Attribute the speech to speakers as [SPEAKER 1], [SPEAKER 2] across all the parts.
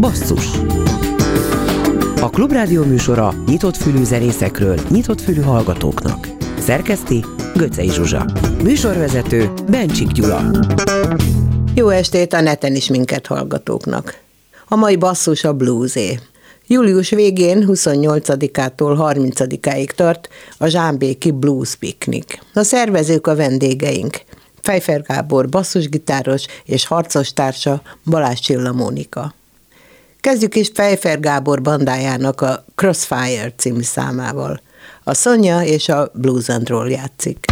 [SPEAKER 1] Basszus A Klubrádió műsora nyitott fülű zenészekről, nyitott fülű hallgatóknak. Szerkeszti Göcej Zsuzsa. Műsorvezető Bencsik Gyula.
[SPEAKER 2] Jó estét a neten is minket hallgatóknak. A mai basszus a bluesé. Július végén 28-ától 30-áig tart a Zsámbéki Blues Picnic. A szervezők a vendégeink. Fejfer Gábor basszusgitáros és harcos társa Balázs Csilla Mónika. Kezdjük is Fejfer Gábor bandájának a Crossfire című számával. A Sonya és a Blues and Roll játszik.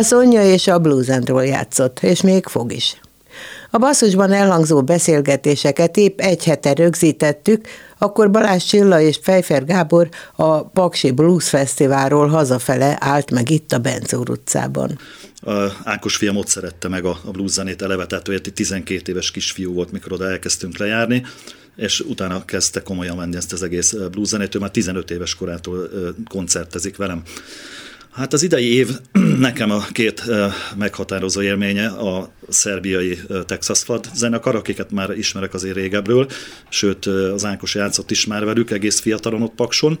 [SPEAKER 2] A Szonya és a Blues and Roll játszott, és még fog is. A basszusban elhangzó beszélgetéseket épp egy hete rögzítettük, akkor Balázs Csilla és Fejfer Gábor a Paksi Blues Fesztiválról hazafele állt meg itt a Benzór utcában.
[SPEAKER 3] Ákos fiam ott szerette meg a, a blues zenét eleve, tehát ő egy 12 éves kisfiú volt, mikor oda elkezdtünk lejárni, és utána kezdte komolyan venni ezt az egész blues zenét, ő már 15 éves korától koncertezik velem. Hát az idei év nekem a két meghatározó élménye a szerbiai Texas Fad zenekar, akiket már ismerek azért régebről, sőt az Ákos játszott is már velük egész fiatalon ott Pakson.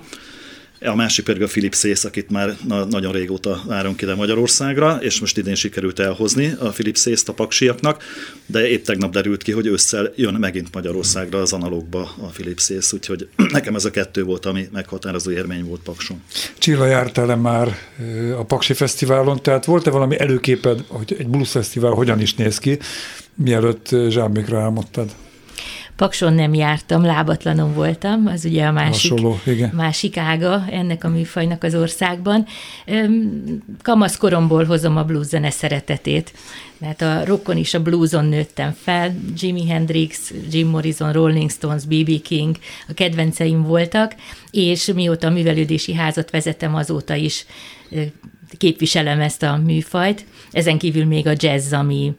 [SPEAKER 3] A másik pedig a Philip Szész, akit már na- nagyon régóta várunk ide Magyarországra, és most idén sikerült elhozni a Philip Szészt a paksiaknak, de épp tegnap derült ki, hogy ősszel jön megint Magyarországra az analógba a Philip Szész, úgyhogy nekem ez a kettő volt, ami meghatározó élmény volt Pakson.
[SPEAKER 4] Csilla jártál-e már a Paksi Fesztiválon, tehát volt-e valami előképed, hogy egy blues fesztivál hogyan is néz ki, mielőtt Zsámbékra álmodtad?
[SPEAKER 5] Pakson nem jártam, lábatlanon voltam, az ugye a másik,
[SPEAKER 4] Hasonló, igen.
[SPEAKER 5] másik ága ennek a műfajnak az országban. Kamasz koromból hozom a blues zene szeretetét, mert a rockon is a blueson nőttem fel, Jimi Hendrix, Jim Morrison, Rolling Stones, B.B. King, a kedvenceim voltak, és mióta a művelődési házat vezetem, azóta is képviselem ezt a műfajt. Ezen kívül még a jazz, ami,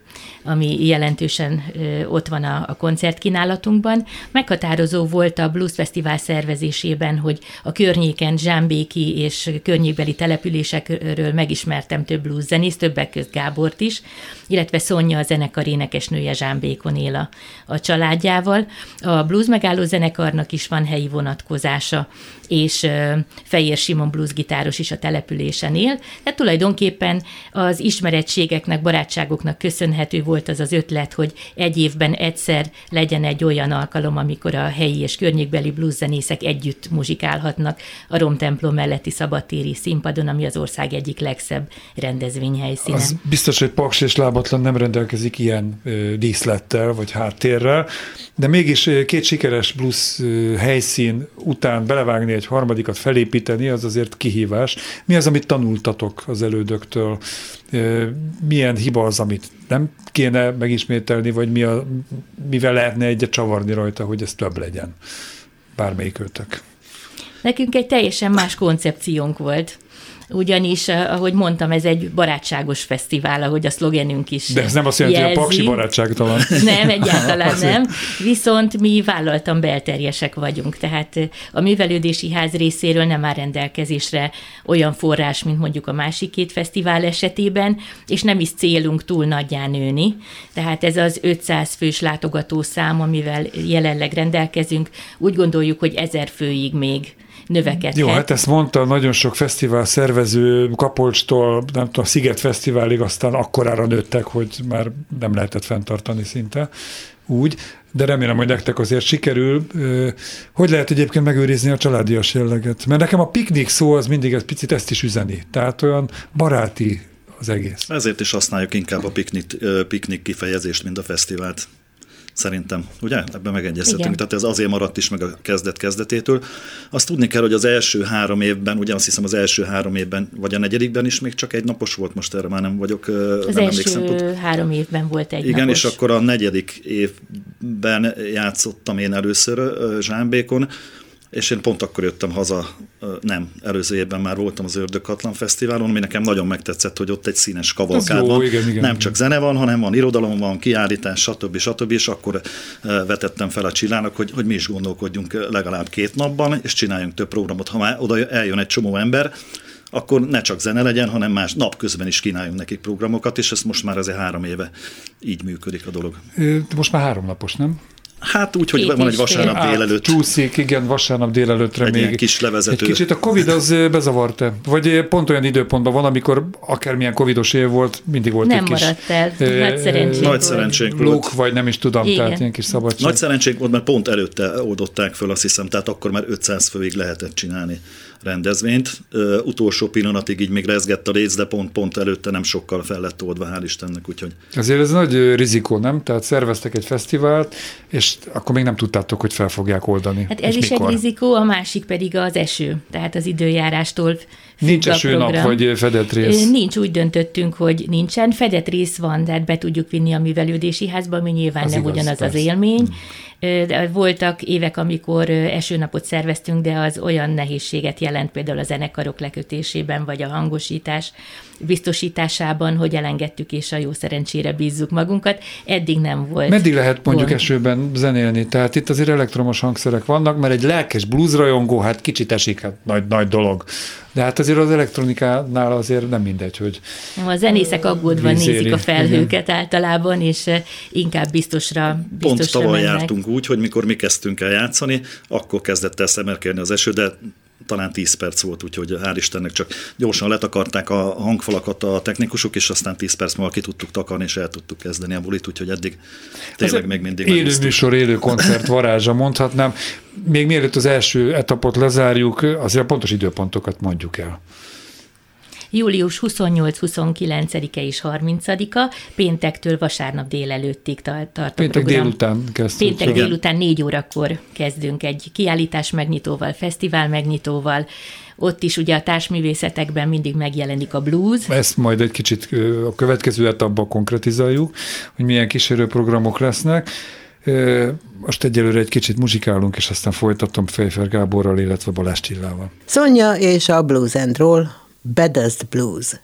[SPEAKER 5] ami jelentősen ott van a, a koncertkínálatunkban. Meghatározó volt a Blues Fesztivál szervezésében, hogy a környéken Zsámbéki és környékbeli településekről megismertem több blues zenész, többek közt Gábort is, illetve Szonya a zenekar énekesnője Zsámbékon él a, a családjával. A blues megálló zenekarnak is van helyi vonatkozása, és Fejér Simon blues gitáros is a településen él. Tehát tulajdonképpen az ismerettségeknek, barátságoknak köszönhető volt az az ötlet, hogy egy évben egyszer legyen egy olyan alkalom, amikor a helyi és környékbeli blueszenészek együtt muzsikálhatnak a Rom templom melletti szabadtéri színpadon, ami az ország egyik legszebb rendezvényhelyszíne.
[SPEAKER 4] Az biztos, hogy Paks és Lábatlan nem rendelkezik ilyen ö, díszlettel vagy háttérrel, de mégis két sikeres blues helyszín után belevágni egy harmadikat felépíteni, az azért kihívás. Mi az, amit tanultatok az elődöktől? Milyen hiba az, amit nem kéne megismételni, vagy mi a, mivel lehetne egyet csavarni rajta, hogy ez több legyen? Bármelyik ötök.
[SPEAKER 5] Nekünk egy teljesen más koncepciónk volt ugyanis, eh, ahogy mondtam, ez egy barátságos fesztivál, ahogy a szlogenünk is
[SPEAKER 4] De ez nem azt jelenti, jelzi. hogy a paksi barátságtalan.
[SPEAKER 5] Nem, egyáltalán nem. Viszont mi vállaltan belterjesek vagyunk, tehát eh, a művelődési ház részéről nem áll rendelkezésre olyan forrás, mint mondjuk a másik két fesztivál esetében, és nem is célunk túl nagyján nőni. Tehát ez az 500 fős látogató szám, amivel jelenleg rendelkezünk, úgy gondoljuk, hogy ezer főig még növekedhet.
[SPEAKER 4] Jó, hát ezt mondta nagyon sok fesztivál szervező, Kapolcstól, nem tudom, Sziget Fesztiválig aztán akkorára nőttek, hogy már nem lehetett fenntartani szinte úgy, de remélem, hogy nektek azért sikerül. Hogy lehet egyébként megőrizni a családias jelleget? Mert nekem a piknik szó az mindig egy picit ezt is üzeni. Tehát olyan baráti az egész.
[SPEAKER 3] Ezért is használjuk inkább a piknik, piknik kifejezést, mint a fesztivált. Szerintem, ugye? Ebben megegyezhetünk. Tehát ez azért maradt is meg a kezdet kezdetétől. Azt tudni kell, hogy az első három évben, ugye azt hiszem az első három évben, vagy a negyedikben is még csak egy napos volt, most erre már nem vagyok.
[SPEAKER 5] Az
[SPEAKER 3] nem
[SPEAKER 5] első emlékszem. három évben volt egy
[SPEAKER 3] Igen,
[SPEAKER 5] napos.
[SPEAKER 3] és akkor a negyedik évben játszottam én először Zsámbékon, és én pont akkor jöttem haza, nem, előző évben már voltam az Ördögkatlan Fesztiválon, ami nekem nagyon megtetszett, hogy ott egy színes kavalkád van. Igen, igen, nem csak zene van, hanem van irodalom, van kiállítás, stb. stb. És akkor vetettem fel a Csillának, hogy, hogy mi is gondolkodjunk legalább két napban, és csináljunk több programot. Ha már oda eljön egy csomó ember, akkor ne csak zene legyen, hanem más napközben is kínáljunk nekik programokat, és ez most már azért három éve így működik a dolog.
[SPEAKER 4] Most már három napos, nem?
[SPEAKER 3] Hát úgy, hogy van egy vasárnap fél. délelőtt.
[SPEAKER 4] Csúszik, igen, vasárnap délelőttre
[SPEAKER 3] egy
[SPEAKER 4] még.
[SPEAKER 3] kis levezető.
[SPEAKER 4] Egy kicsit a Covid az bezavart-e? Vagy pont olyan időpontban van, amikor akármilyen covidos év volt, mindig volt
[SPEAKER 5] nem
[SPEAKER 4] egy kis...
[SPEAKER 5] Nem maradt el. Nagy szerencsénk
[SPEAKER 3] Nagy szerencsénk
[SPEAKER 4] volt. Luk, vagy nem is tudom, igen. tehát ilyen kis szabadság.
[SPEAKER 3] Nagy szerencsénk volt, mert pont előtte oldották föl, azt hiszem, tehát akkor már 500 főig lehetett csinálni rendezvényt. Utolsó pillanatig így még rezgett a léc, de pont, pont előtte nem sokkal fel lett oldva, hál' Istennek. Úgyhogy...
[SPEAKER 4] Azért ez nagy rizikó, nem? Tehát szerveztek egy fesztivált, és akkor még nem tudtátok, hogy fel fogják oldani.
[SPEAKER 5] Hát ez is mikor? egy rizikó, a másik pedig az eső, tehát az időjárástól
[SPEAKER 4] Nincs esőnap, vagy fedett rész?
[SPEAKER 5] Nincs, úgy döntöttünk, hogy nincsen. Fedett rész van, tehát be tudjuk vinni a művelődési házba, ami nyilván az nem igaz, ugyanaz persze. az élmény. Hmm. Voltak évek, amikor esőnapot szerveztünk, de az olyan nehézséget jelent például a zenekarok lekötésében, vagy a hangosítás biztosításában, hogy elengedtük, és a jó szerencsére bízzuk magunkat. Eddig nem volt.
[SPEAKER 4] Meddig lehet mondjuk gond. esőben zenélni. Tehát itt azért elektromos hangszerek vannak, mert egy lelkes bluesrajongó, hát kicsit esik, hát nagy, nagy dolog. De hát azért az elektronikánál azért nem mindegy, hogy...
[SPEAKER 5] A zenészek aggódva vízéri. nézik a felhőket Igen. általában, és inkább biztosra, biztosra
[SPEAKER 3] Pont tavaly
[SPEAKER 5] mennek.
[SPEAKER 3] jártunk úgy, hogy mikor mi kezdtünk el játszani, akkor kezdett el szemerkélni az eső, de talán 10 perc volt, úgyhogy hál' Istennek csak gyorsan letakarták a hangfalakat a technikusok, és aztán 10 perc múlva ki tudtuk takarni, és el tudtuk kezdeni a bulit, úgyhogy eddig tényleg még mindig
[SPEAKER 4] Élő műsor, élő koncert varázsa mondhatnám. Még mielőtt az első etapot lezárjuk, azért a pontos időpontokat mondjuk el
[SPEAKER 5] július 28-29-e és 30-a, péntektől vasárnap délelőttig tart a
[SPEAKER 4] Péntek program. délután kezdtünk.
[SPEAKER 5] Péntek Igen. délután négy órakor kezdünk egy kiállítás megnyitóval, fesztivál megnyitóval, ott is ugye a társművészetekben mindig megjelenik a blues.
[SPEAKER 4] Ezt majd egy kicsit a következő etapban konkretizáljuk, hogy milyen kísérőprogramok lesznek. Most egyelőre egy kicsit muzsikálunk, és aztán folytatom Fejfer Gáborral, illetve Balázs Csillával.
[SPEAKER 6] Szonya és a Blues and Roll Baddest Blues.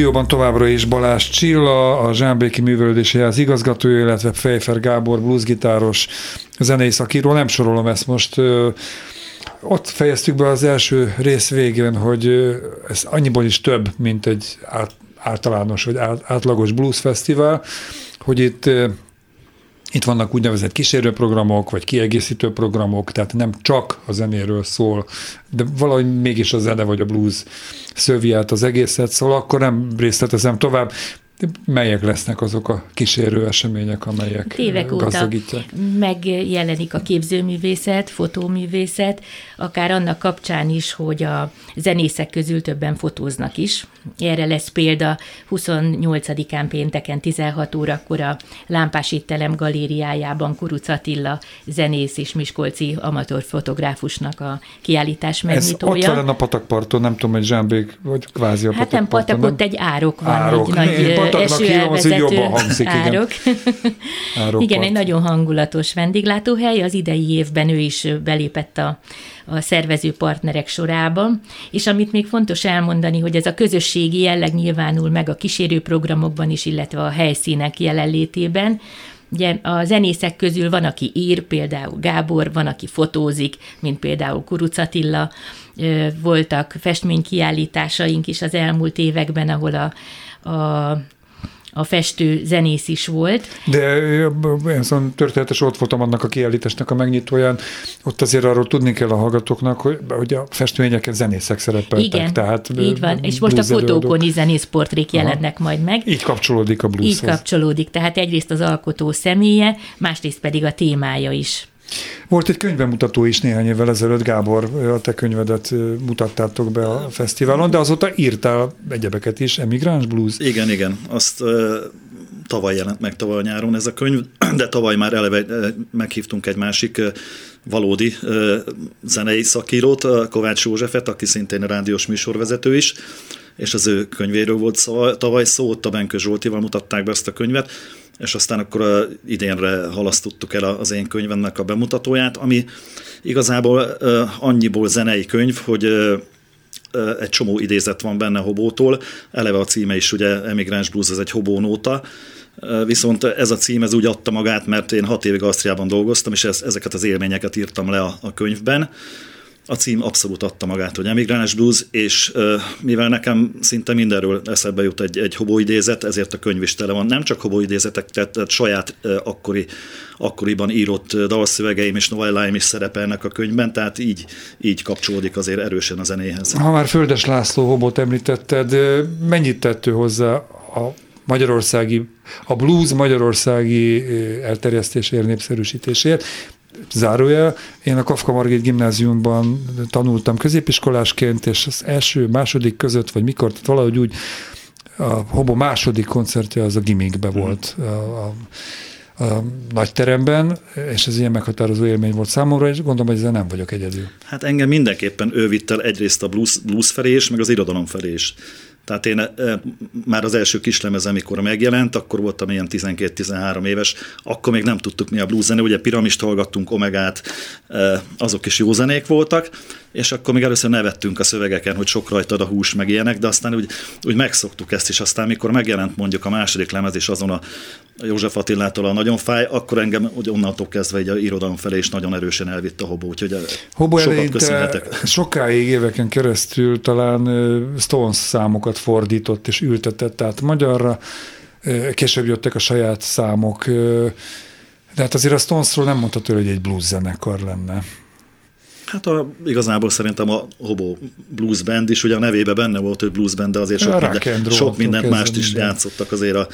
[SPEAKER 4] Stúdióban továbbra is Balázs Csilla, a Zsámbéki Művelődési Ház igazgatója, illetve Fejfer Gábor bluesgitáros zenész, akiről nem sorolom ezt most. Ott fejeztük be az első rész végén, hogy ez annyiból is több, mint egy általános vagy átlagos bluesfesztivál, hogy itt itt vannak úgynevezett kísérőprogramok, vagy kiegészítő programok, tehát nem csak a zenéről szól, de valahogy mégis a zene vagy a blues szövi át az egészet, szóval akkor nem részletezem tovább. Melyek lesznek azok a kísérő események, amelyek
[SPEAKER 5] Évek
[SPEAKER 4] gazdagítják?
[SPEAKER 5] óta megjelenik a képzőművészet, fotóművészet, akár annak kapcsán is, hogy a zenészek közül többen fotóznak is. Erre lesz példa 28-án pénteken 16 órakor a Lámpás Ittelem galériájában Kuruc Attila zenész és Miskolci amatőr fotográfusnak a kiállítás megnyitója.
[SPEAKER 4] Ez ott van a patakparton, nem tudom, hogy Zsámbék, vagy kvázi a
[SPEAKER 5] Hát nem patak, ott egy árok van,
[SPEAKER 4] árok.
[SPEAKER 5] egy nagy esőelvezető árok.
[SPEAKER 4] árok.
[SPEAKER 5] igen, egy nagyon hangulatos vendéglátóhely, az idei évben ő is belépett a a szervező partnerek sorában, és amit még fontos elmondani, hogy ez a közösségi jelleg nyilvánul meg a kísérőprogramokban is, illetve a helyszínek jelenlétében, Ugye a zenészek közül van, aki ír, például Gábor, van, aki fotózik, mint például Kuruc Attila. Voltak festménykiállításaink is az elmúlt években, ahol a, a a festő zenész is volt.
[SPEAKER 4] De én szóval történetes ott voltam annak a kiállításnak a megnyitóján, ott azért arról tudni kell a hallgatóknak, hogy, hogy a festményeken zenészek szerepeltek.
[SPEAKER 5] Igen,
[SPEAKER 4] tehát
[SPEAKER 5] így van, és most a fotókon zenészportrék jelennek Aha. majd meg.
[SPEAKER 4] Így kapcsolódik a blueshoz.
[SPEAKER 5] Így kapcsolódik, tehát egyrészt az alkotó személye, másrészt pedig a témája is.
[SPEAKER 4] Volt egy könyvemutató is néhány évvel ezelőtt, Gábor, a te könyvedet mutattátok be a fesztiválon, de azóta írtál egyebeket is, Emigráns Blues.
[SPEAKER 3] Igen, igen, azt tavaly jelent meg tavaly nyáron ez a könyv, de tavaly már eleve meghívtunk egy másik valódi zenei szakírót, Kovács Józsefet, aki szintén rádiós műsorvezető is, és az ő könyvéről volt szó, tavaly szó, ott a Benkő Zsoltival mutatták be ezt a könyvet, és aztán akkor idénre halasztottuk el az én könyvemnek a bemutatóját, ami igazából annyiból zenei könyv, hogy egy csomó idézet van benne Hobótól, eleve a címe is ugye Emigráns Blues, ez egy hobónóta, Viszont ez a cím ez úgy adta magát, mert én hat évig Ausztriában dolgoztam, és ezeket az élményeket írtam le a, a könyvben, a cím abszolút adta magát, hogy emigráns blues, és mivel nekem szinte mindenről eszembe jut egy, egy hobó idézet, ezért a könyv is tele van. Nem csak hobó idézetek, tehát, tehát saját akkori, akkoriban írott dalszövegeim és novelláim is szerepelnek a könyvben, tehát így, így kapcsolódik azért erősen a zenéhez.
[SPEAKER 4] Ha már Földes László hobót említetted, mennyit tett ő hozzá a magyarországi, a blues magyarországi elterjesztésért, népszerűsítésért zárója, én a Kafka Margit gimnáziumban tanultam középiskolásként, és az első, második között, vagy mikor, tehát valahogy úgy a Hobo második koncertje az a gimmickbe mhm. volt a, a, a nagy teremben, és ez ilyen meghatározó élmény volt számomra, és gondolom, hogy ezzel nem vagyok egyedül.
[SPEAKER 3] Hát engem mindenképpen ő vitt el egyrészt a blues, blues felé is, meg az irodalom felé is. Tehát én már az első kislemez, amikor megjelent, akkor voltam ilyen 12-13 éves, akkor még nem tudtuk mi a blues zene, ugye piramist hallgattunk, omegát, azok is jó zenék voltak, és akkor még először nevettünk a szövegeken, hogy sok rajtad a hús, meg ilyenek, de aztán úgy, úgy megszoktuk ezt, és aztán mikor megjelent mondjuk a második lemez, és azon a József Attilától a nagyon fáj, akkor engem hogy onnantól kezdve egy a irodalom felé is nagyon erősen elvitt a hobó, úgyhogy Hobo sokat köszönhetek.
[SPEAKER 4] Sokáig éveken keresztül talán Stones számokat fordított és ültetett tehát magyarra, később jöttek a saját számok, de hát azért a Stonesról nem mondható, hogy egy blues zenekar lenne.
[SPEAKER 3] Hát a, igazából szerintem a Hobo Blues Band is, ugye a nevébe benne volt, hogy Blues Band, de azért sok, minden, sok mindent mást is minden. játszottak azért a,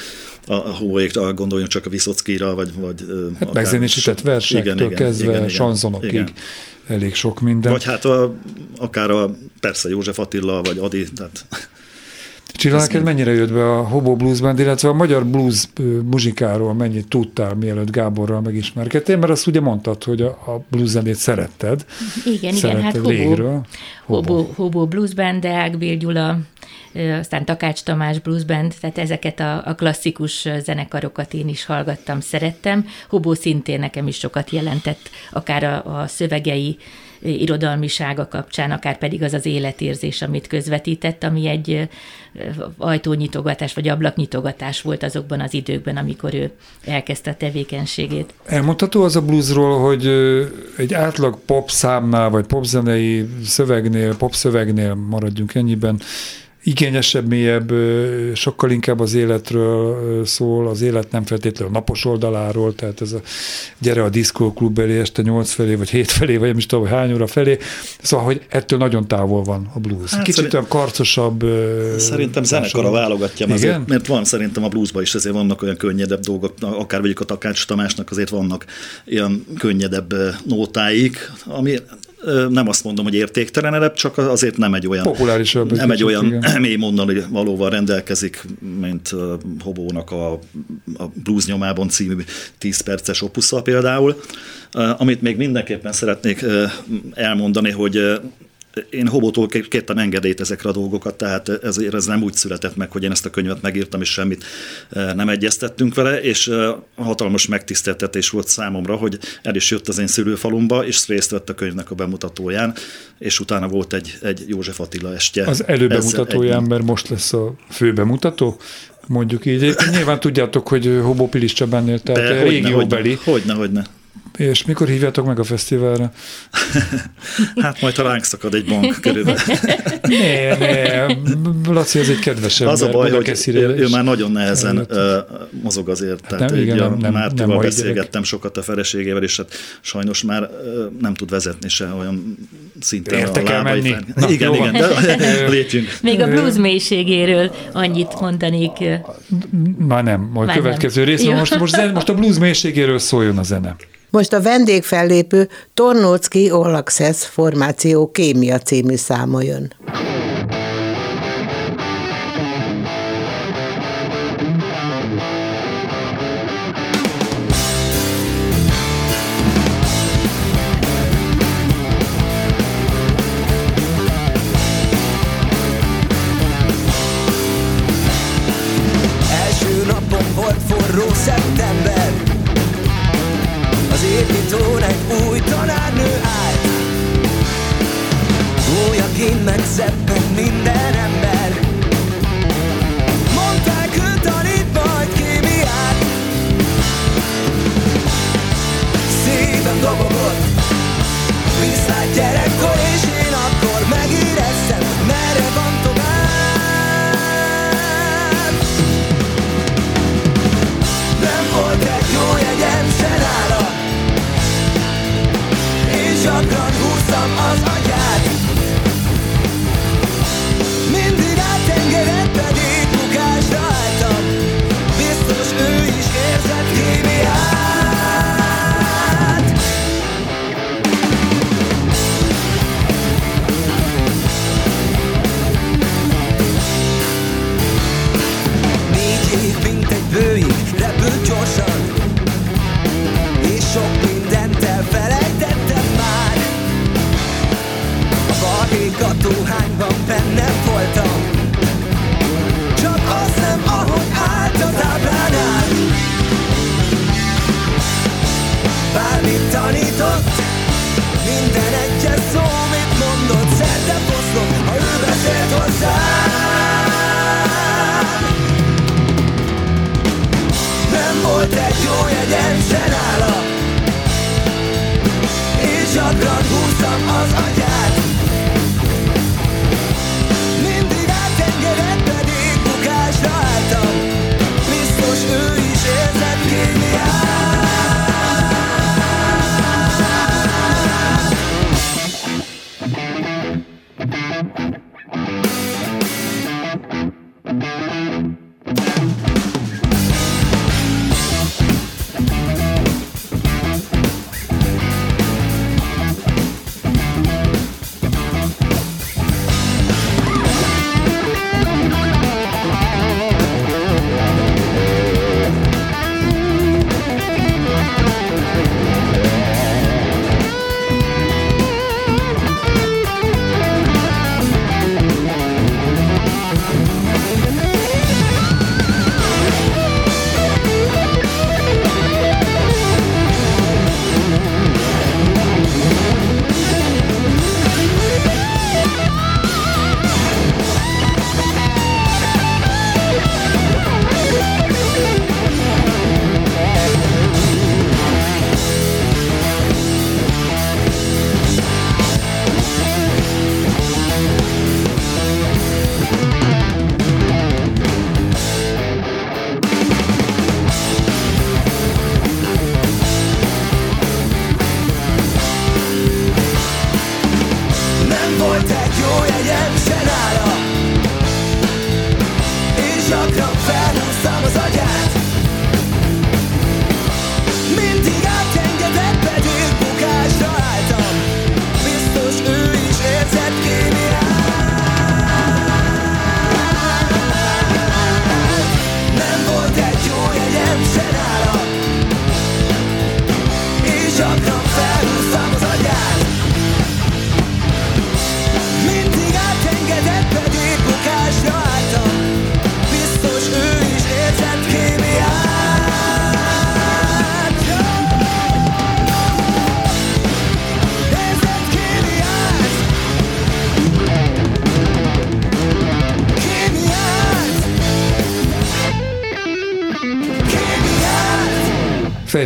[SPEAKER 3] a, a Hoboék, gondoljunk csak a Viszockira, vagy, vagy
[SPEAKER 4] hát megzenésített versektől igen, kezdve igen, sanzonokig. Igen. Elég sok minden.
[SPEAKER 3] Vagy hát a, akár a, persze József Attila, vagy Adi, tehát
[SPEAKER 4] Csilla, neked mennyire jött be a Hobo Blues Band, illetve a magyar blues muzsikáról mennyit tudtál, mielőtt Gáborral megismerkedtél, mert azt ugye mondtad, hogy a, a blues zenét szeretted.
[SPEAKER 5] Igen, szeretted igen, hát Hobo, Hobo, Hobo Blues Band, Deák Bér Gyula, aztán Takács Tamás Blues Band, tehát ezeket a, a klasszikus zenekarokat én is hallgattam, szerettem. Hobó szintén nekem is sokat jelentett, akár a, a szövegei, irodalmisága kapcsán, akár pedig az az életérzés, amit közvetített, ami egy ajtónyitogatás vagy ablaknyitogatás volt azokban az időkben, amikor ő elkezdte a tevékenységét.
[SPEAKER 4] Elmondható az a bluesról, hogy egy átlag pop számnál, vagy popzenei szövegnél, pop szövegnél maradjunk ennyiben, igényesebb, mélyebb, sokkal inkább az életről szól, az élet nem feltétlenül a napos oldaláról, tehát ez a gyere a diszkóklub elé este 8 felé, vagy 7 felé, vagy nem is tudom, hány óra felé, szóval, hogy ettől nagyon távol van a blues. Hát Kicsit szerint, olyan karcosabb.
[SPEAKER 3] Szerintem zenekara válogatja, azért, mert van szerintem a bluesban is azért vannak olyan könnyedebb dolgok, akár vegyük a Takács Tamásnak azért vannak ilyen könnyedebb nótáik, ami nem azt mondom, hogy értéktelenebb, csak azért nem egy olyan,
[SPEAKER 4] Populárisabb
[SPEAKER 3] nem egy olyan igen. mély mondani valóval rendelkezik, mint Hobónak a, a Blues nyomában című 10 perces opusszal például. Amit még mindenképpen szeretnék elmondani, hogy én Hobótól kértem engedélyt ezekre a dolgokat, tehát ezért ez nem úgy született meg, hogy én ezt a könyvet megírtam, és semmit e, nem egyeztettünk vele, és e, hatalmas megtiszteltetés volt számomra, hogy el is jött az én szülőfalumba, és részt vett a könyvnek a bemutatóján, és utána volt egy, egy József Attila estje.
[SPEAKER 4] Az előbemutatóján, egy... mert most lesz a főbemutató, mondjuk így. Nyilván tudjátok, hogy Hobó Pilis Csabánnél, tehát De, régióbeli.
[SPEAKER 3] Hogyne, hogyne, hogyne.
[SPEAKER 4] És mikor hívjátok meg a fesztiválra?
[SPEAKER 3] hát majd ránk szakad egy bank körülbelül.
[SPEAKER 4] ne, ne, Laci, ez egy kedves ember.
[SPEAKER 3] Az a baj, hogy ő, ő már nagyon nehezen uh, mozog azért. Hát tehát nem, igen, nem, nem, Mártival nem beszélgettem gyerek. sokat a feleségével, és hát sajnos már uh, nem tud vezetni se olyan szinten
[SPEAKER 4] Értek a menni.
[SPEAKER 3] Na, igen, igen, de lépjünk.
[SPEAKER 5] Még a blues mélységéről annyit mondanék.
[SPEAKER 4] Már nem, majd már következő nem. rész. Most, most, most a blues mélységéről szóljon a zene.
[SPEAKER 2] Most a vendégfellépő Tornócki All Access Formáció Kémia című száma jön.
[SPEAKER 4] Rosette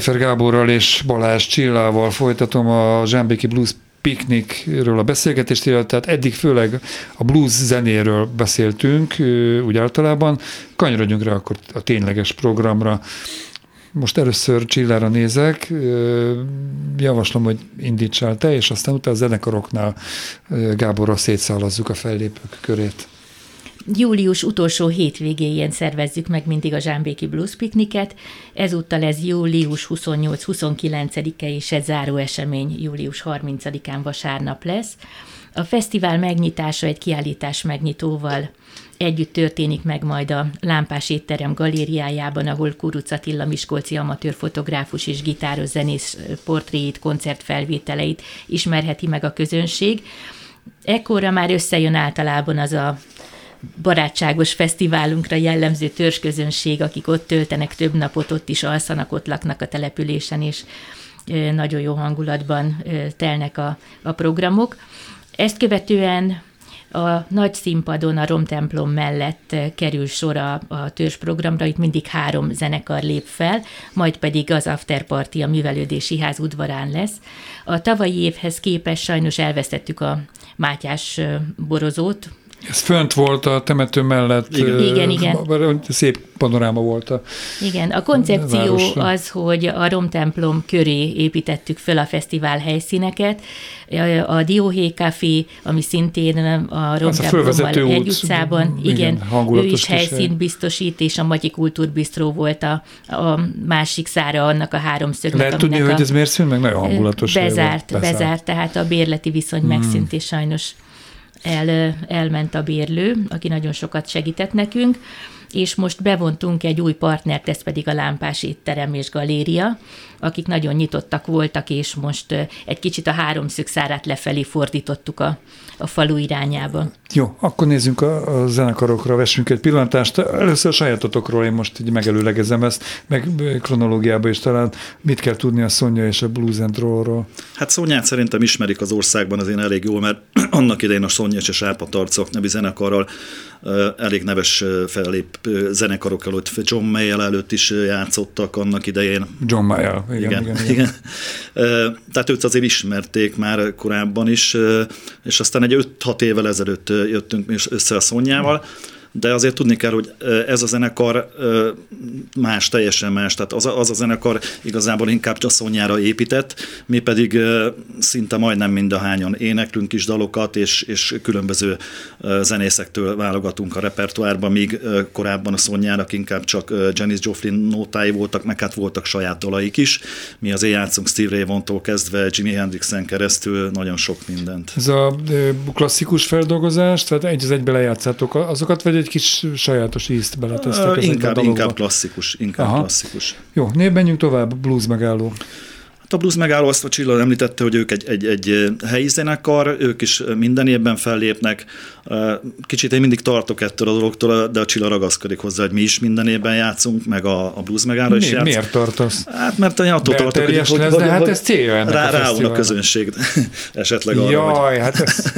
[SPEAKER 4] Pfeiffer Gáborral és Balázs Csillával folytatom a Zsámbéki Blues piknikről a beszélgetést, tehát eddig főleg a blues zenéről beszéltünk, úgy általában. Kanyarodjunk rá akkor a tényleges programra. Most először Csillára nézek, javaslom, hogy indítsál te, és aztán utána a zenekaroknál Gáborra szétszállazzuk a fellépők körét.
[SPEAKER 5] Július utolsó hétvégéjén szervezzük meg mindig a Zsámbéki Blues Pikniket. Ezúttal ez július 28-29-e és egy záró esemény július 30-án vasárnap lesz. A fesztivál megnyitása egy kiállítás megnyitóval együtt történik meg majd a Lámpás étterem galériájában, ahol Kuruc Attila Miskolci amatőr fotográfus és gitáros zenész portréit, koncertfelvételeit ismerheti meg a közönség. Ekkorra már összejön általában az a barátságos fesztiválunkra jellemző törzsközönség, akik ott töltenek több napot, ott is alszanak, ott laknak a településen, és nagyon jó hangulatban telnek a, a programok. Ezt követően a nagy színpadon, a Romtemplom mellett kerül sor a, a törzsprogramra, itt mindig három zenekar lép fel, majd pedig az afterparty a művelődési ház udvarán lesz. A tavalyi évhez képest sajnos elvesztettük a Mátyás borozót,
[SPEAKER 4] ez fönt volt a temető mellett.
[SPEAKER 5] Igen, igen. igen.
[SPEAKER 4] Szép panoráma volt a
[SPEAKER 5] Igen, a koncepció városra. az, hogy a romtemplom köré építettük föl a fesztivál helyszíneket. A Dióhé Café, ami szintén a romtemplommal egy utcában, igen, igen ő is helyszínt biztosít, és a Magyi Kultúrbistró volt a, a másik szára annak a háromszögnek.
[SPEAKER 4] Lehet tudni, a, hogy ez miért szűnt meg? Nagyon hangulatos.
[SPEAKER 5] Bezárt, bezárt, bezárt, tehát a bérleti viszony hmm. megszűnt, és sajnos el, elment a bérlő, aki nagyon sokat segített nekünk, és most bevontunk egy új partnert, ez pedig a Lámpás étterem és galéria, akik nagyon nyitottak voltak, és most egy kicsit a háromszög szárát lefelé fordítottuk a, a falu irányába.
[SPEAKER 4] Jó, akkor nézzünk a, a zenekarokra, vessünk egy pillantást. Először a sajátotokról én most így megelőlegezem ezt, meg kronológiába is talán mit kell tudni a Szonya és a Blues and Roll-ról.
[SPEAKER 3] Hát Szonyát szerintem ismerik az országban azért elég jól, mert annak idején a Szonya és a Sárpa Tarcok nevű zenekarral elég neves fellép zenekarok előtt, John Mayall előtt is játszottak annak idején.
[SPEAKER 4] John Mayall, igen. igen, igen, igen. igen.
[SPEAKER 3] Tehát őt azért ismerték már korábban is, és aztán egy 5-6 évvel ezelőtt jöttünk össze a Szonyával, de azért tudni kell, hogy ez a zenekar más, teljesen más, tehát az a, az a zenekar igazából inkább Csasszonyára épített, mi pedig szinte majdnem mind a hányan éneklünk is dalokat, és, és különböző zenészektől válogatunk a repertoárba, míg korábban a Szonyának inkább csak Janis Joplin nótái voltak, meg hát voltak saját dalaik is. Mi azért játszunk Steve Ray Vaughan-tól kezdve Jimi Hendrixen keresztül nagyon sok mindent.
[SPEAKER 4] Ez a klasszikus feldolgozás, tehát egy az egybe lejátszátok azokat, vagy egy kis sajátos ízt beletesztek
[SPEAKER 3] uh, inkább, inkább klasszikus, inkább Aha. klasszikus.
[SPEAKER 4] Jó, név tovább, blues megálló.
[SPEAKER 3] Hát a blues megálló azt a Csilla említette, hogy ők egy, egy, egy helyi zenekar, ők is minden évben fellépnek. Kicsit én mindig tartok ettől a dologtól, de a Csilla ragaszkodik hozzá, hogy mi is minden évben játszunk, meg a, a blues megálló is
[SPEAKER 4] játsz. Miért tartasz?
[SPEAKER 3] Hát mert én attól tartok,
[SPEAKER 4] hogy, lesz, hogy, de hát ez célja ennek
[SPEAKER 3] rá, a, a közönség esetleg arra,
[SPEAKER 4] Jaj, hogy... hát ez...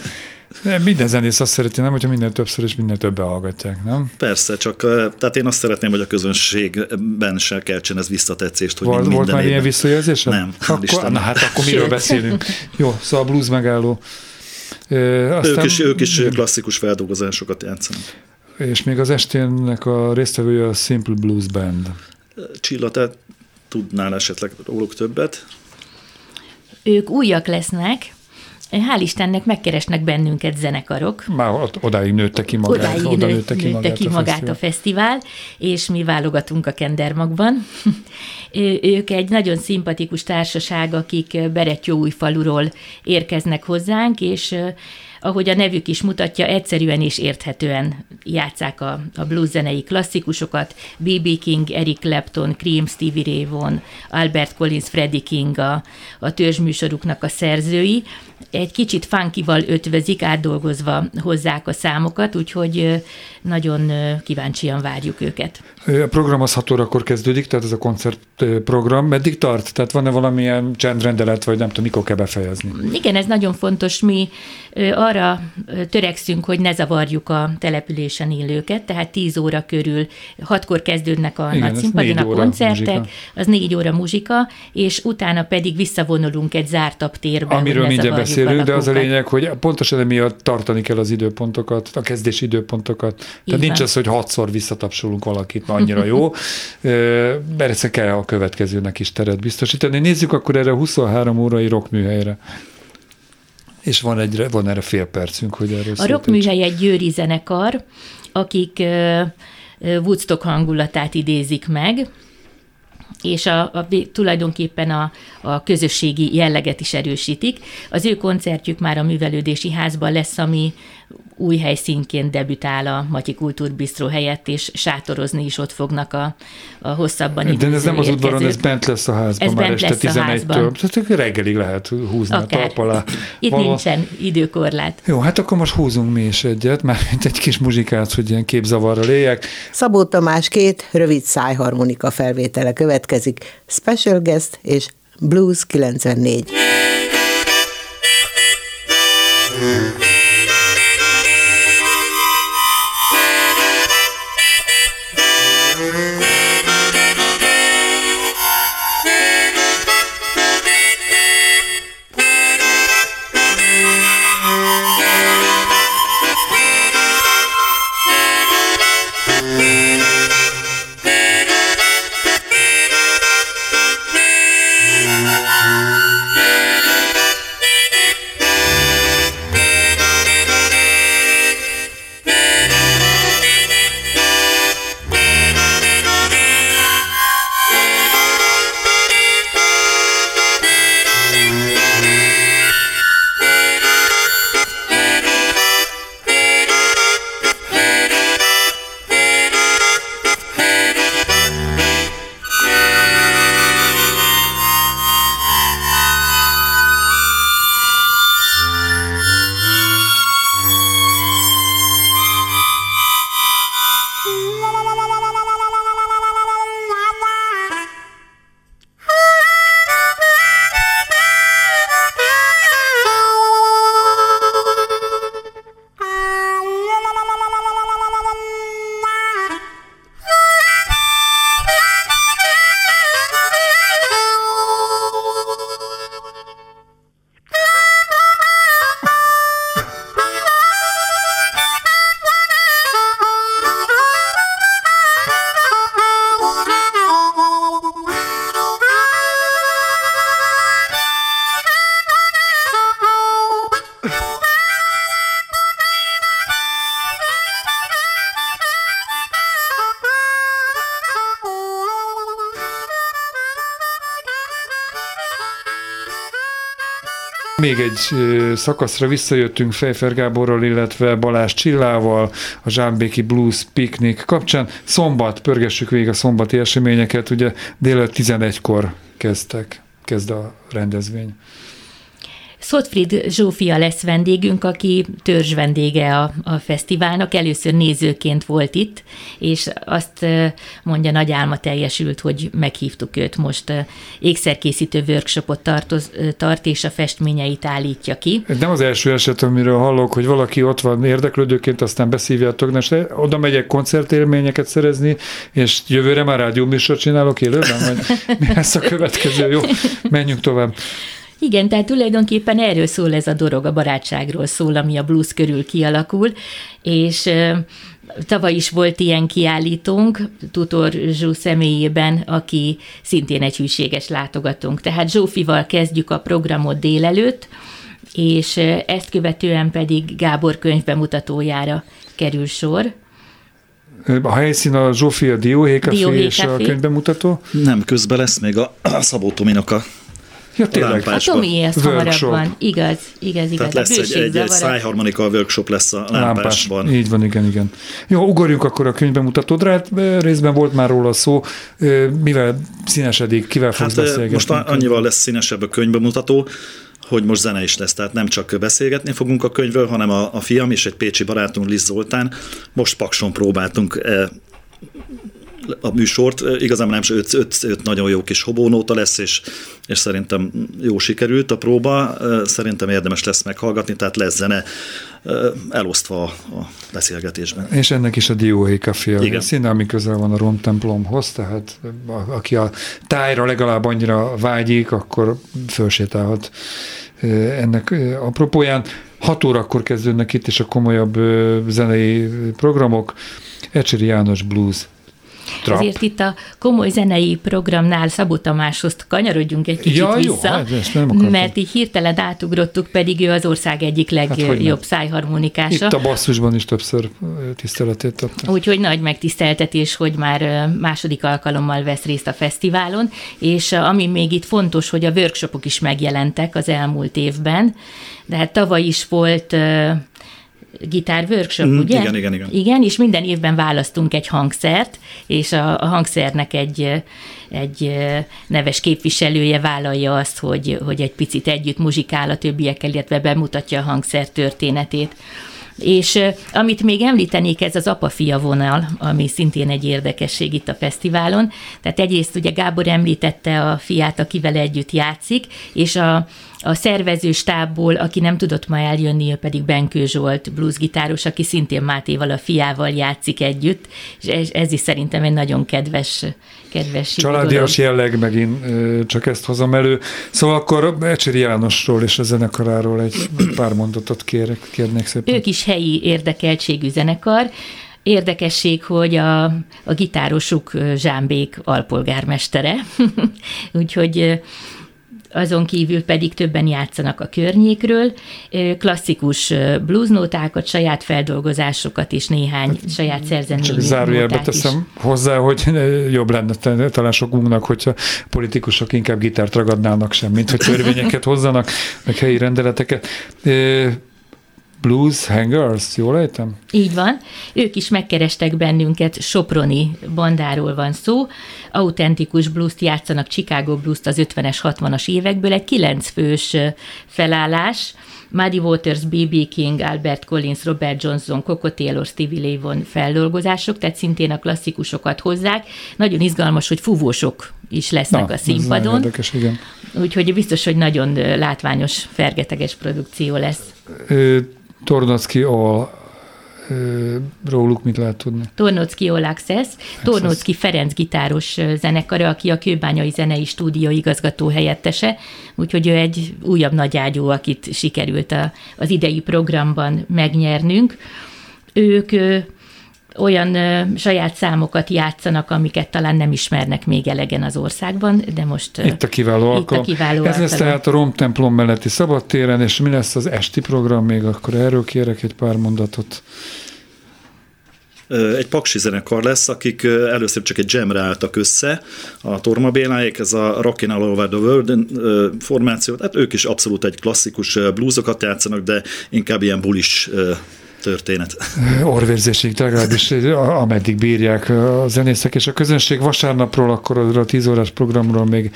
[SPEAKER 4] Nem, minden zenész azt szereti, nem, hogyha minden többször és minden többen hallgatják, nem?
[SPEAKER 3] Persze, csak tehát én azt szeretném, hogy a közönségben se keltsen ez visszatetszést, hogy
[SPEAKER 4] volt,
[SPEAKER 3] volt
[SPEAKER 4] már ilyen visszajelzés?
[SPEAKER 3] Nem,
[SPEAKER 4] akkor, Na hát akkor miről beszélünk? Jó, szóval a blues megálló.
[SPEAKER 3] E, aztán, ők, is, ők is klasszikus feldolgozásokat játszanak.
[SPEAKER 4] És még az esténnek a résztvevője a Simple Blues Band.
[SPEAKER 3] Csilla, te tudnál esetleg róluk többet?
[SPEAKER 5] Ők újak lesznek, hál' Istennek megkeresnek bennünket zenekarok.
[SPEAKER 4] Már odáig nőtte ki magát.
[SPEAKER 5] Odáig oda nőtte ki, nőtte magát, ki a magát a fesztivál, és mi válogatunk a Kendermagban. ők egy nagyon szimpatikus társaság, akik Beretyóújfaluról érkeznek hozzánk, és ahogy a nevük is mutatja, egyszerűen és érthetően játszák a, a blues zenei klasszikusokat. B.B. King, Eric Clapton, Cream, Stevie Ray Vaughan, Albert Collins, Freddie King a, a törzsműsoruknak a szerzői. Egy kicsit funkival ötvözik, átdolgozva hozzák a számokat, úgyhogy nagyon kíváncsian várjuk őket.
[SPEAKER 4] A program az 6 órakor kezdődik, tehát ez a koncertprogram. Meddig tart? Tehát van-e valamilyen csendrendelet, vagy nem tudom, mikor kell befejezni?
[SPEAKER 5] Igen, ez nagyon fontos. Mi arra törekszünk, hogy ne zavarjuk a településen élőket, tehát 10 óra körül, 6-kor kezdődnek a
[SPEAKER 4] Igen,
[SPEAKER 5] nagy színpadon a koncertek,
[SPEAKER 4] muzsika.
[SPEAKER 5] az 4 óra muzsika, és utána pedig visszavonulunk egy zártabb térbe.
[SPEAKER 4] Amiről mindjárt beszélünk, de az a lényeg, hogy pontosan emiatt tartani kell az időpontokat, a kezdési időpontokat. Tehát
[SPEAKER 5] Így
[SPEAKER 4] nincs
[SPEAKER 5] van.
[SPEAKER 4] az, hogy hatszor visszatapsolunk valakit, mert annyira jó, mert egyszer kell a következőnek is teret biztosítani. Nézzük akkor erre a 23 órai rockműhelyre. És van, egy, van erre fél percünk, hogy erről
[SPEAKER 5] A rockműhely egy győri zenekar, akik Woodstock hangulatát idézik meg, és a, a, tulajdonképpen a, a közösségi jelleget is erősítik. Az ő koncertjük már a művelődési házban lesz, ami új helyszínként debütál a Matyi Kultúrbistró helyett, és sátorozni is ott fognak a, a hosszabban
[SPEAKER 4] De ez
[SPEAKER 5] időző
[SPEAKER 4] nem az udvaron, ez
[SPEAKER 5] érkezők.
[SPEAKER 4] bent lesz a házban
[SPEAKER 5] Ez
[SPEAKER 4] már
[SPEAKER 5] bent
[SPEAKER 4] este
[SPEAKER 5] lesz a
[SPEAKER 4] 11-től.
[SPEAKER 5] házban.
[SPEAKER 4] Tehát reggelig lehet húzni a
[SPEAKER 5] Akár.
[SPEAKER 4] talp alá.
[SPEAKER 5] Itt
[SPEAKER 4] Való-
[SPEAKER 5] nincsen időkorlát.
[SPEAKER 4] Jó, hát akkor most húzunk mi is egyet, már egy kis muzsikát, hogy ilyen képzavarral éljek.
[SPEAKER 2] Szabó Tamás két rövid szájharmonika felvétele következik, Special Guest és Blues 94.
[SPEAKER 4] Még egy szakaszra visszajöttünk Fejfer Gáborral, illetve Balázs Csillával a Zsámbéki Blues Picnic kapcsán. Szombat, pörgessük végig a szombati eseményeket, ugye délelőtt 11-kor kezdtek, kezd a rendezvény.
[SPEAKER 5] Szotfried Zsófia lesz vendégünk, aki törzs vendége a, a fesztiválnak. Először nézőként volt itt, és azt mondja, nagy álma teljesült, hogy meghívtuk őt most. Ékszerkészítő workshopot tartoz, tart, és a festményeit állítja ki.
[SPEAKER 4] Nem az első eset, amiről hallok, hogy valaki ott van érdeklődőként, aztán beszívjátok, de most oda megyek koncertélményeket szerezni, és jövőre már rádióműsort csinálok élőben, vagy mi lesz a következő? Jó, menjünk tovább.
[SPEAKER 5] Igen, tehát tulajdonképpen erről szól ez a dolog, a barátságról szól, ami a blues körül kialakul, és tavaly is volt ilyen kiállítónk, Tutor Zsó személyében, aki szintén egy hűséges látogatónk. Tehát Zsófival kezdjük a programot délelőtt, és ezt követően pedig Gábor könyvbemutatójára kerül sor.
[SPEAKER 4] A helyszín a Zsófia Dióhé Café
[SPEAKER 5] Dióhé
[SPEAKER 4] és a könyvbemutató.
[SPEAKER 3] Nem, közben lesz még a, a Szabó Tominak a
[SPEAKER 4] Ja, tényleg.
[SPEAKER 5] A
[SPEAKER 3] Lámpásban.
[SPEAKER 5] Tomi ez hamarabb van. Igaz, igaz, igaz.
[SPEAKER 3] Tehát
[SPEAKER 5] A
[SPEAKER 3] lesz egy, egy, egy szájharmonika workshop lesz a
[SPEAKER 4] Lámpás.
[SPEAKER 3] lámpásban.
[SPEAKER 4] Így van, igen, igen. Jó, ugorjunk akkor a könyvbemutatódra. Hát részben volt már róla szó. Mivel színesedik, kivel fogsz
[SPEAKER 3] Hát
[SPEAKER 4] beszélgetni?
[SPEAKER 3] most annyival lesz színesebb a könyvbemutató, hogy most zene is lesz, tehát nem csak beszélgetni fogunk a könyvről, hanem a, a fiam és egy pécsi barátunk, Liz Zoltán, most Pakson próbáltunk e, a műsort. Igazán nem, öt, öt, öt nagyon jó kis hobónóta lesz, és, és szerintem jó sikerült a próba. Szerintem érdemes lesz meghallgatni, tehát lesz zene elosztva a beszélgetésben.
[SPEAKER 4] És ennek is a Dióhéj Café a színe, ami közel van a Rom templomhoz, tehát aki a tájra legalább annyira vágyik, akkor fölsétálhat ennek apropóján. 6 órakor kezdődnek itt is a komolyabb zenei programok. Ecseri János Blues
[SPEAKER 5] Trap. Ezért itt a komoly zenei programnál Szabó Tamáshoz kanyarodjunk egy kicsit ja, vissza, jó, hát ezt nem mert így hirtelen átugrottuk, pedig ő az ország egyik legjobb hát, szájharmonikása.
[SPEAKER 4] Itt a basszusban is többször tiszteletét adta.
[SPEAKER 5] Úgyhogy nagy megtiszteltetés, hogy már második alkalommal vesz részt a fesztiválon, és ami még itt fontos, hogy a workshopok is megjelentek az elmúlt évben, de hát tavaly is volt gitár workshop, mm, ugye?
[SPEAKER 3] Igen, igen, igen.
[SPEAKER 5] Igen, és minden évben választunk egy hangszert, és a, a hangszernek egy, egy neves képviselője vállalja azt, hogy, hogy egy picit együtt muzsikál a többiekkel, illetve bemutatja a hangszer történetét. És amit még említenék, ez az apa-fia vonal, ami szintén egy érdekesség itt a fesztiválon. Tehát egyrészt ugye Gábor említette a fiát, akivel együtt játszik, és a, a szervező stábból, aki nem tudott ma eljönni, ő pedig Benkő Zsolt bluesgitáros, aki szintén Mátéval, a fiával játszik együtt, és ez, ez is szerintem egy nagyon kedves kedves
[SPEAKER 4] Családias jelleg, megint csak ezt hozom elő. Szóval akkor Ecseri Jánosról és a zenekaráról egy pár mondatot kérek, kérnék szépen.
[SPEAKER 5] Ők is helyi érdekeltségű zenekar, Érdekesség, hogy a, a gitárosuk Zsámbék alpolgármestere, úgyhogy azon kívül pedig többen játszanak a környékről, klasszikus bluesnótákat, saját feldolgozásokat és néhány hát, saját szerzeményű Csak
[SPEAKER 4] zárójelbe teszem is. hozzá, hogy jobb lenne talán sokunknak, hogyha politikusok inkább gitárt ragadnának sem, mint hogy törvényeket hozzanak, meg helyi rendeleteket. Blues Hangers, jól ejtem?
[SPEAKER 5] Így van. Ők is megkerestek bennünket, Soproni bandáról van szó. Autentikus blues játszanak, Chicago blues az 50-es, 60-as évekből, egy kilencfős felállás. Muddy Waters, B.B. King, Albert Collins, Robert Johnson, Coco Taylor, Stevie Ray Vaughan feldolgozások, tehát szintén a klasszikusokat hozzák. Nagyon izgalmas, hogy fúvósok is lesznek Na, a színpadon.
[SPEAKER 4] Érdekes, igen.
[SPEAKER 5] Úgyhogy biztos, hogy nagyon látványos, fergeteges produkció lesz.
[SPEAKER 4] Tornocki All róluk mit lehet tudni?
[SPEAKER 5] Tornocki Access, Tornocki Ferenc gitáros zenekara, aki a Kőbányai Zenei Stúdió igazgató helyettese, úgyhogy ő egy újabb nagyágyú, akit sikerült a, az idei programban megnyernünk. Ők olyan ö, saját számokat játszanak, amiket talán nem ismernek még elegen az országban, de most...
[SPEAKER 4] Itt a kiváló
[SPEAKER 5] itt A kiváló
[SPEAKER 4] Ez lesz tehát a Rom templom melletti szabadtéren, és mi lesz az esti program még, akkor erről kérek egy pár mondatot.
[SPEAKER 3] Egy paksi zenekar lesz, akik először csak egy jamre álltak össze, a Torma Béláék, ez a Rockin' All Over the World formáció, hát ők is abszolút egy klasszikus bluesokat játszanak, de inkább ilyen bulis történet.
[SPEAKER 4] Orvérzésig, legalábbis ameddig bírják a zenészek és a közönség. Vasárnapról, akkor a 10 órás programról még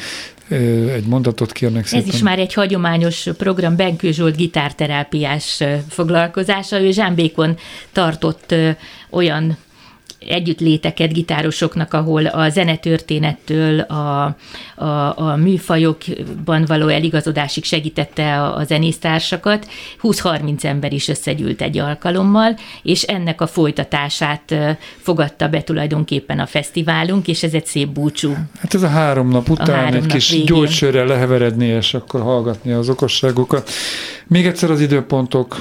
[SPEAKER 4] egy mondatot kérnek szépen.
[SPEAKER 5] Ez is már egy hagyományos program, Benkő Zsolt gitárterápiás foglalkozása. Ő Zsámbékon tartott olyan együttléteket gitárosoknak, ahol a zenetörténettől a, a, a műfajokban való eligazodásig segítette a, a zenésztársakat. 20-30 ember is összegyűlt egy alkalommal, és ennek a folytatását fogadta be tulajdonképpen a fesztiválunk, és ez egy szép búcsú.
[SPEAKER 4] Hát ez a három nap után három egy nap kis végén. gyógysörrel leheveredni, és akkor hallgatni az okosságokat. Még egyszer az időpontok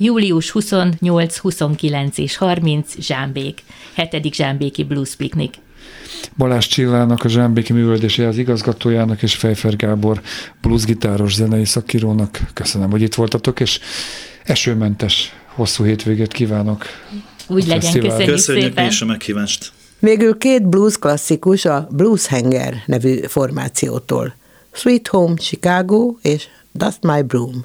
[SPEAKER 5] július 28, 29 és 30 Zsámbék, 7. Zsámbéki Blues Picnic.
[SPEAKER 4] Balázs Csillának, a Zsámbéki Művöldési az igazgatójának és Fejfer Gábor bluesgitáros zenei szakírónak köszönöm, hogy itt voltatok, és esőmentes hosszú hétvégét kívánok.
[SPEAKER 5] Úgy legyen, fesztivál. köszönjük,
[SPEAKER 3] köszönjük
[SPEAKER 5] szépen.
[SPEAKER 3] és a meghívást.
[SPEAKER 2] Végül két blues klasszikus a Blues Hanger nevű formációtól. Sweet Home Chicago és Dust My Broom.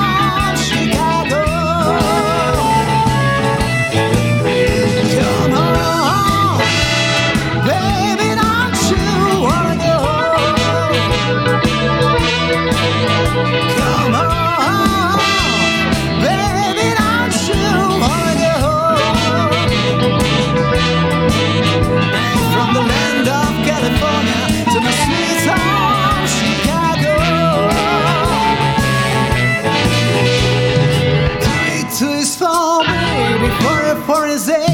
[SPEAKER 7] for his aid.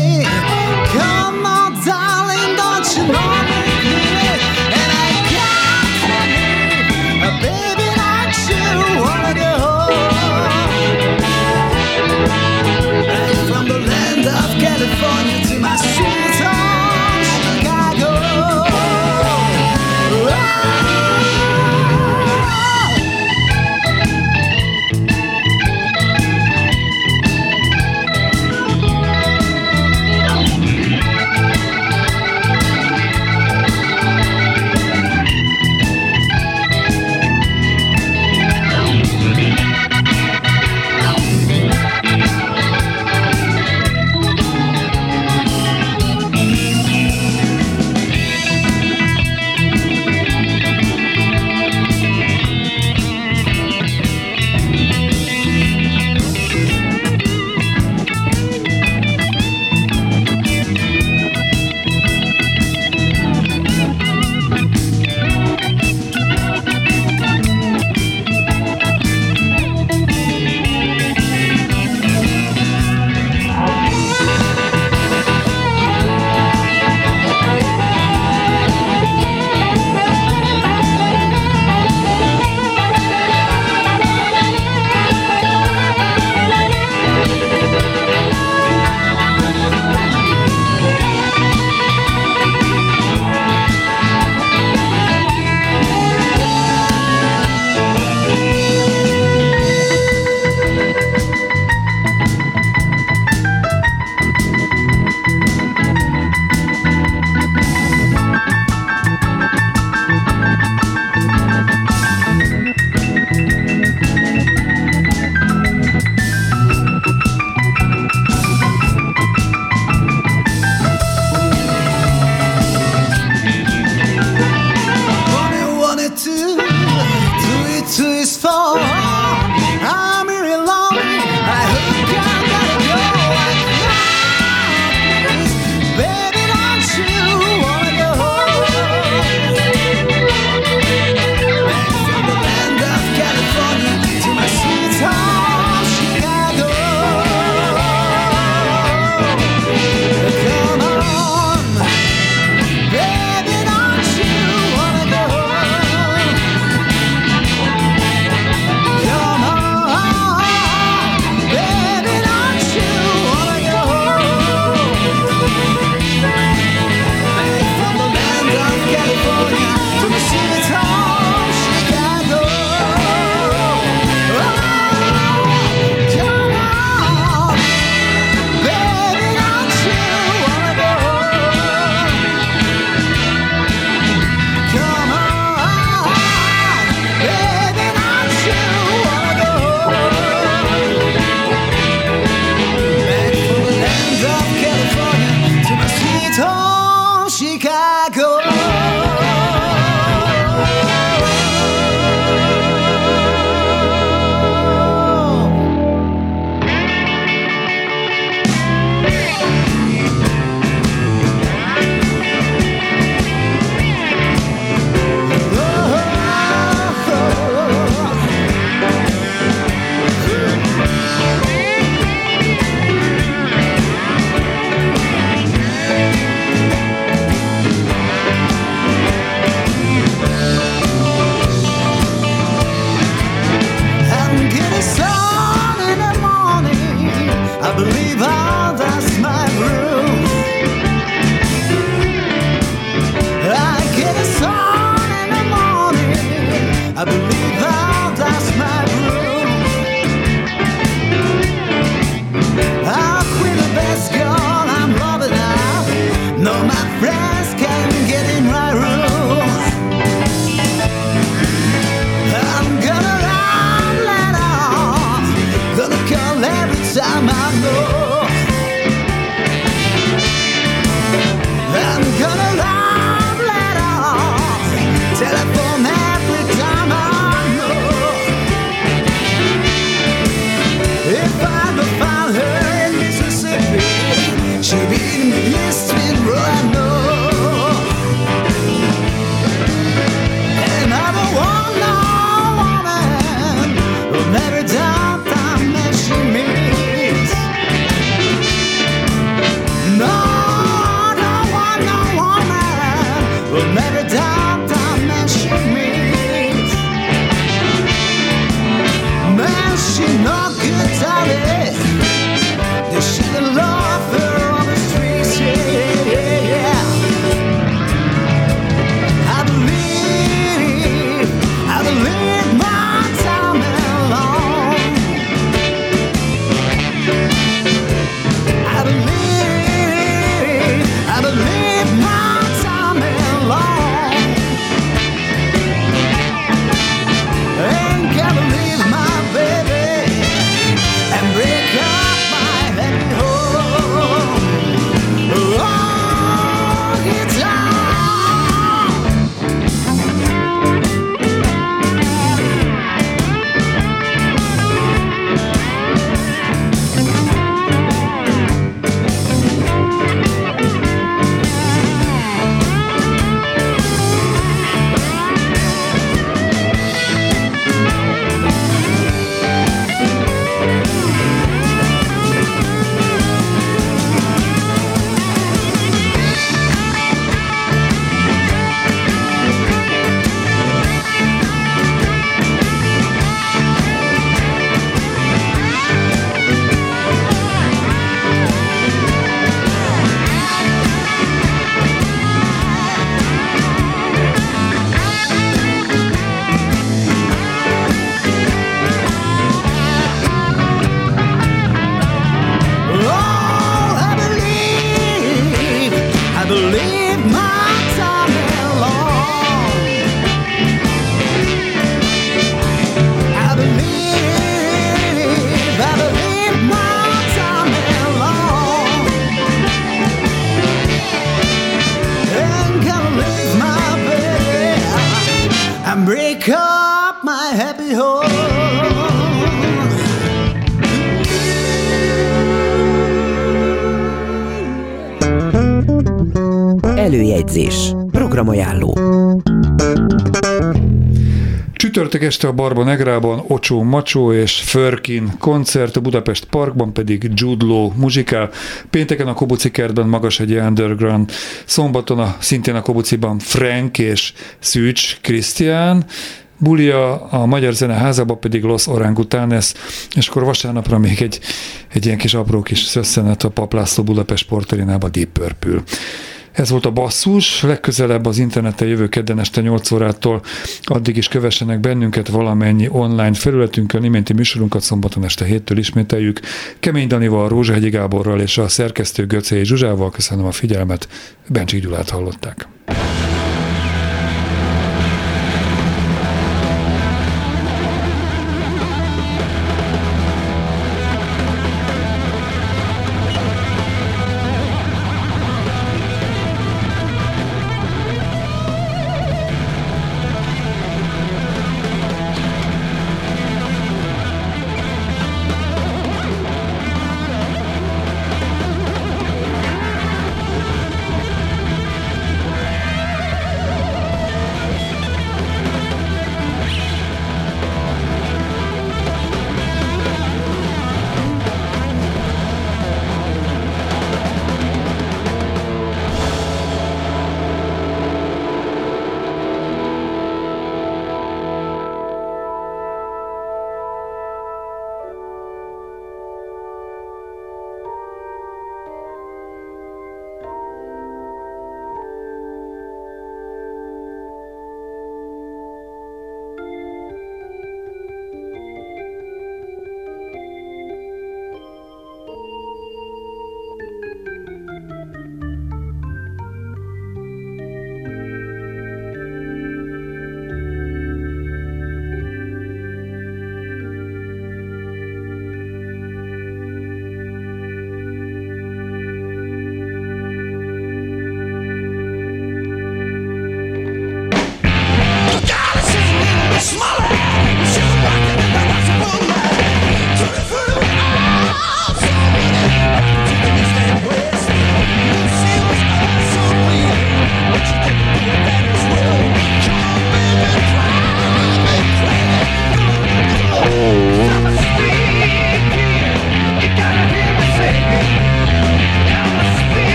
[SPEAKER 7] happy home.
[SPEAKER 1] Előjegyzés. Programajánló.
[SPEAKER 4] Csütörtök este a Barba Negrában Ocsó Macsó és Förkin koncert, a Budapest Parkban pedig Jude Law muzsikál, pénteken a Kobuci kertben Magas egy Underground, szombaton a, szintén a Kobuciban Frank és Szűcs Krisztián, Bulia, a Magyar Zene házában pedig Los Orangutanes, és akkor vasárnapra még egy, egy ilyen kis apró kis szösszenet a Paplászló Budapest Sportarénába Deep Purple. Ez volt a basszus, legközelebb az interneten jövő kedden este 8 órától, addig is kövessenek bennünket valamennyi online felületünkön, iménti műsorunkat szombaton este héttől ismételjük. Kemény Danival, Rózsahegyi Gáborral és a szerkesztő Göcé Zsuzsával köszönöm a figyelmet, Bencsik Gyulát hallották.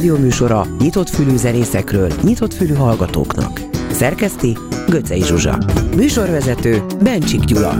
[SPEAKER 1] A Klubrádió műsora nyitott fülű zenészekről, nyitott fülű hallgatóknak. Szerkeszti Göcej Zsuzsa Műsorvezető Bencsik Gyula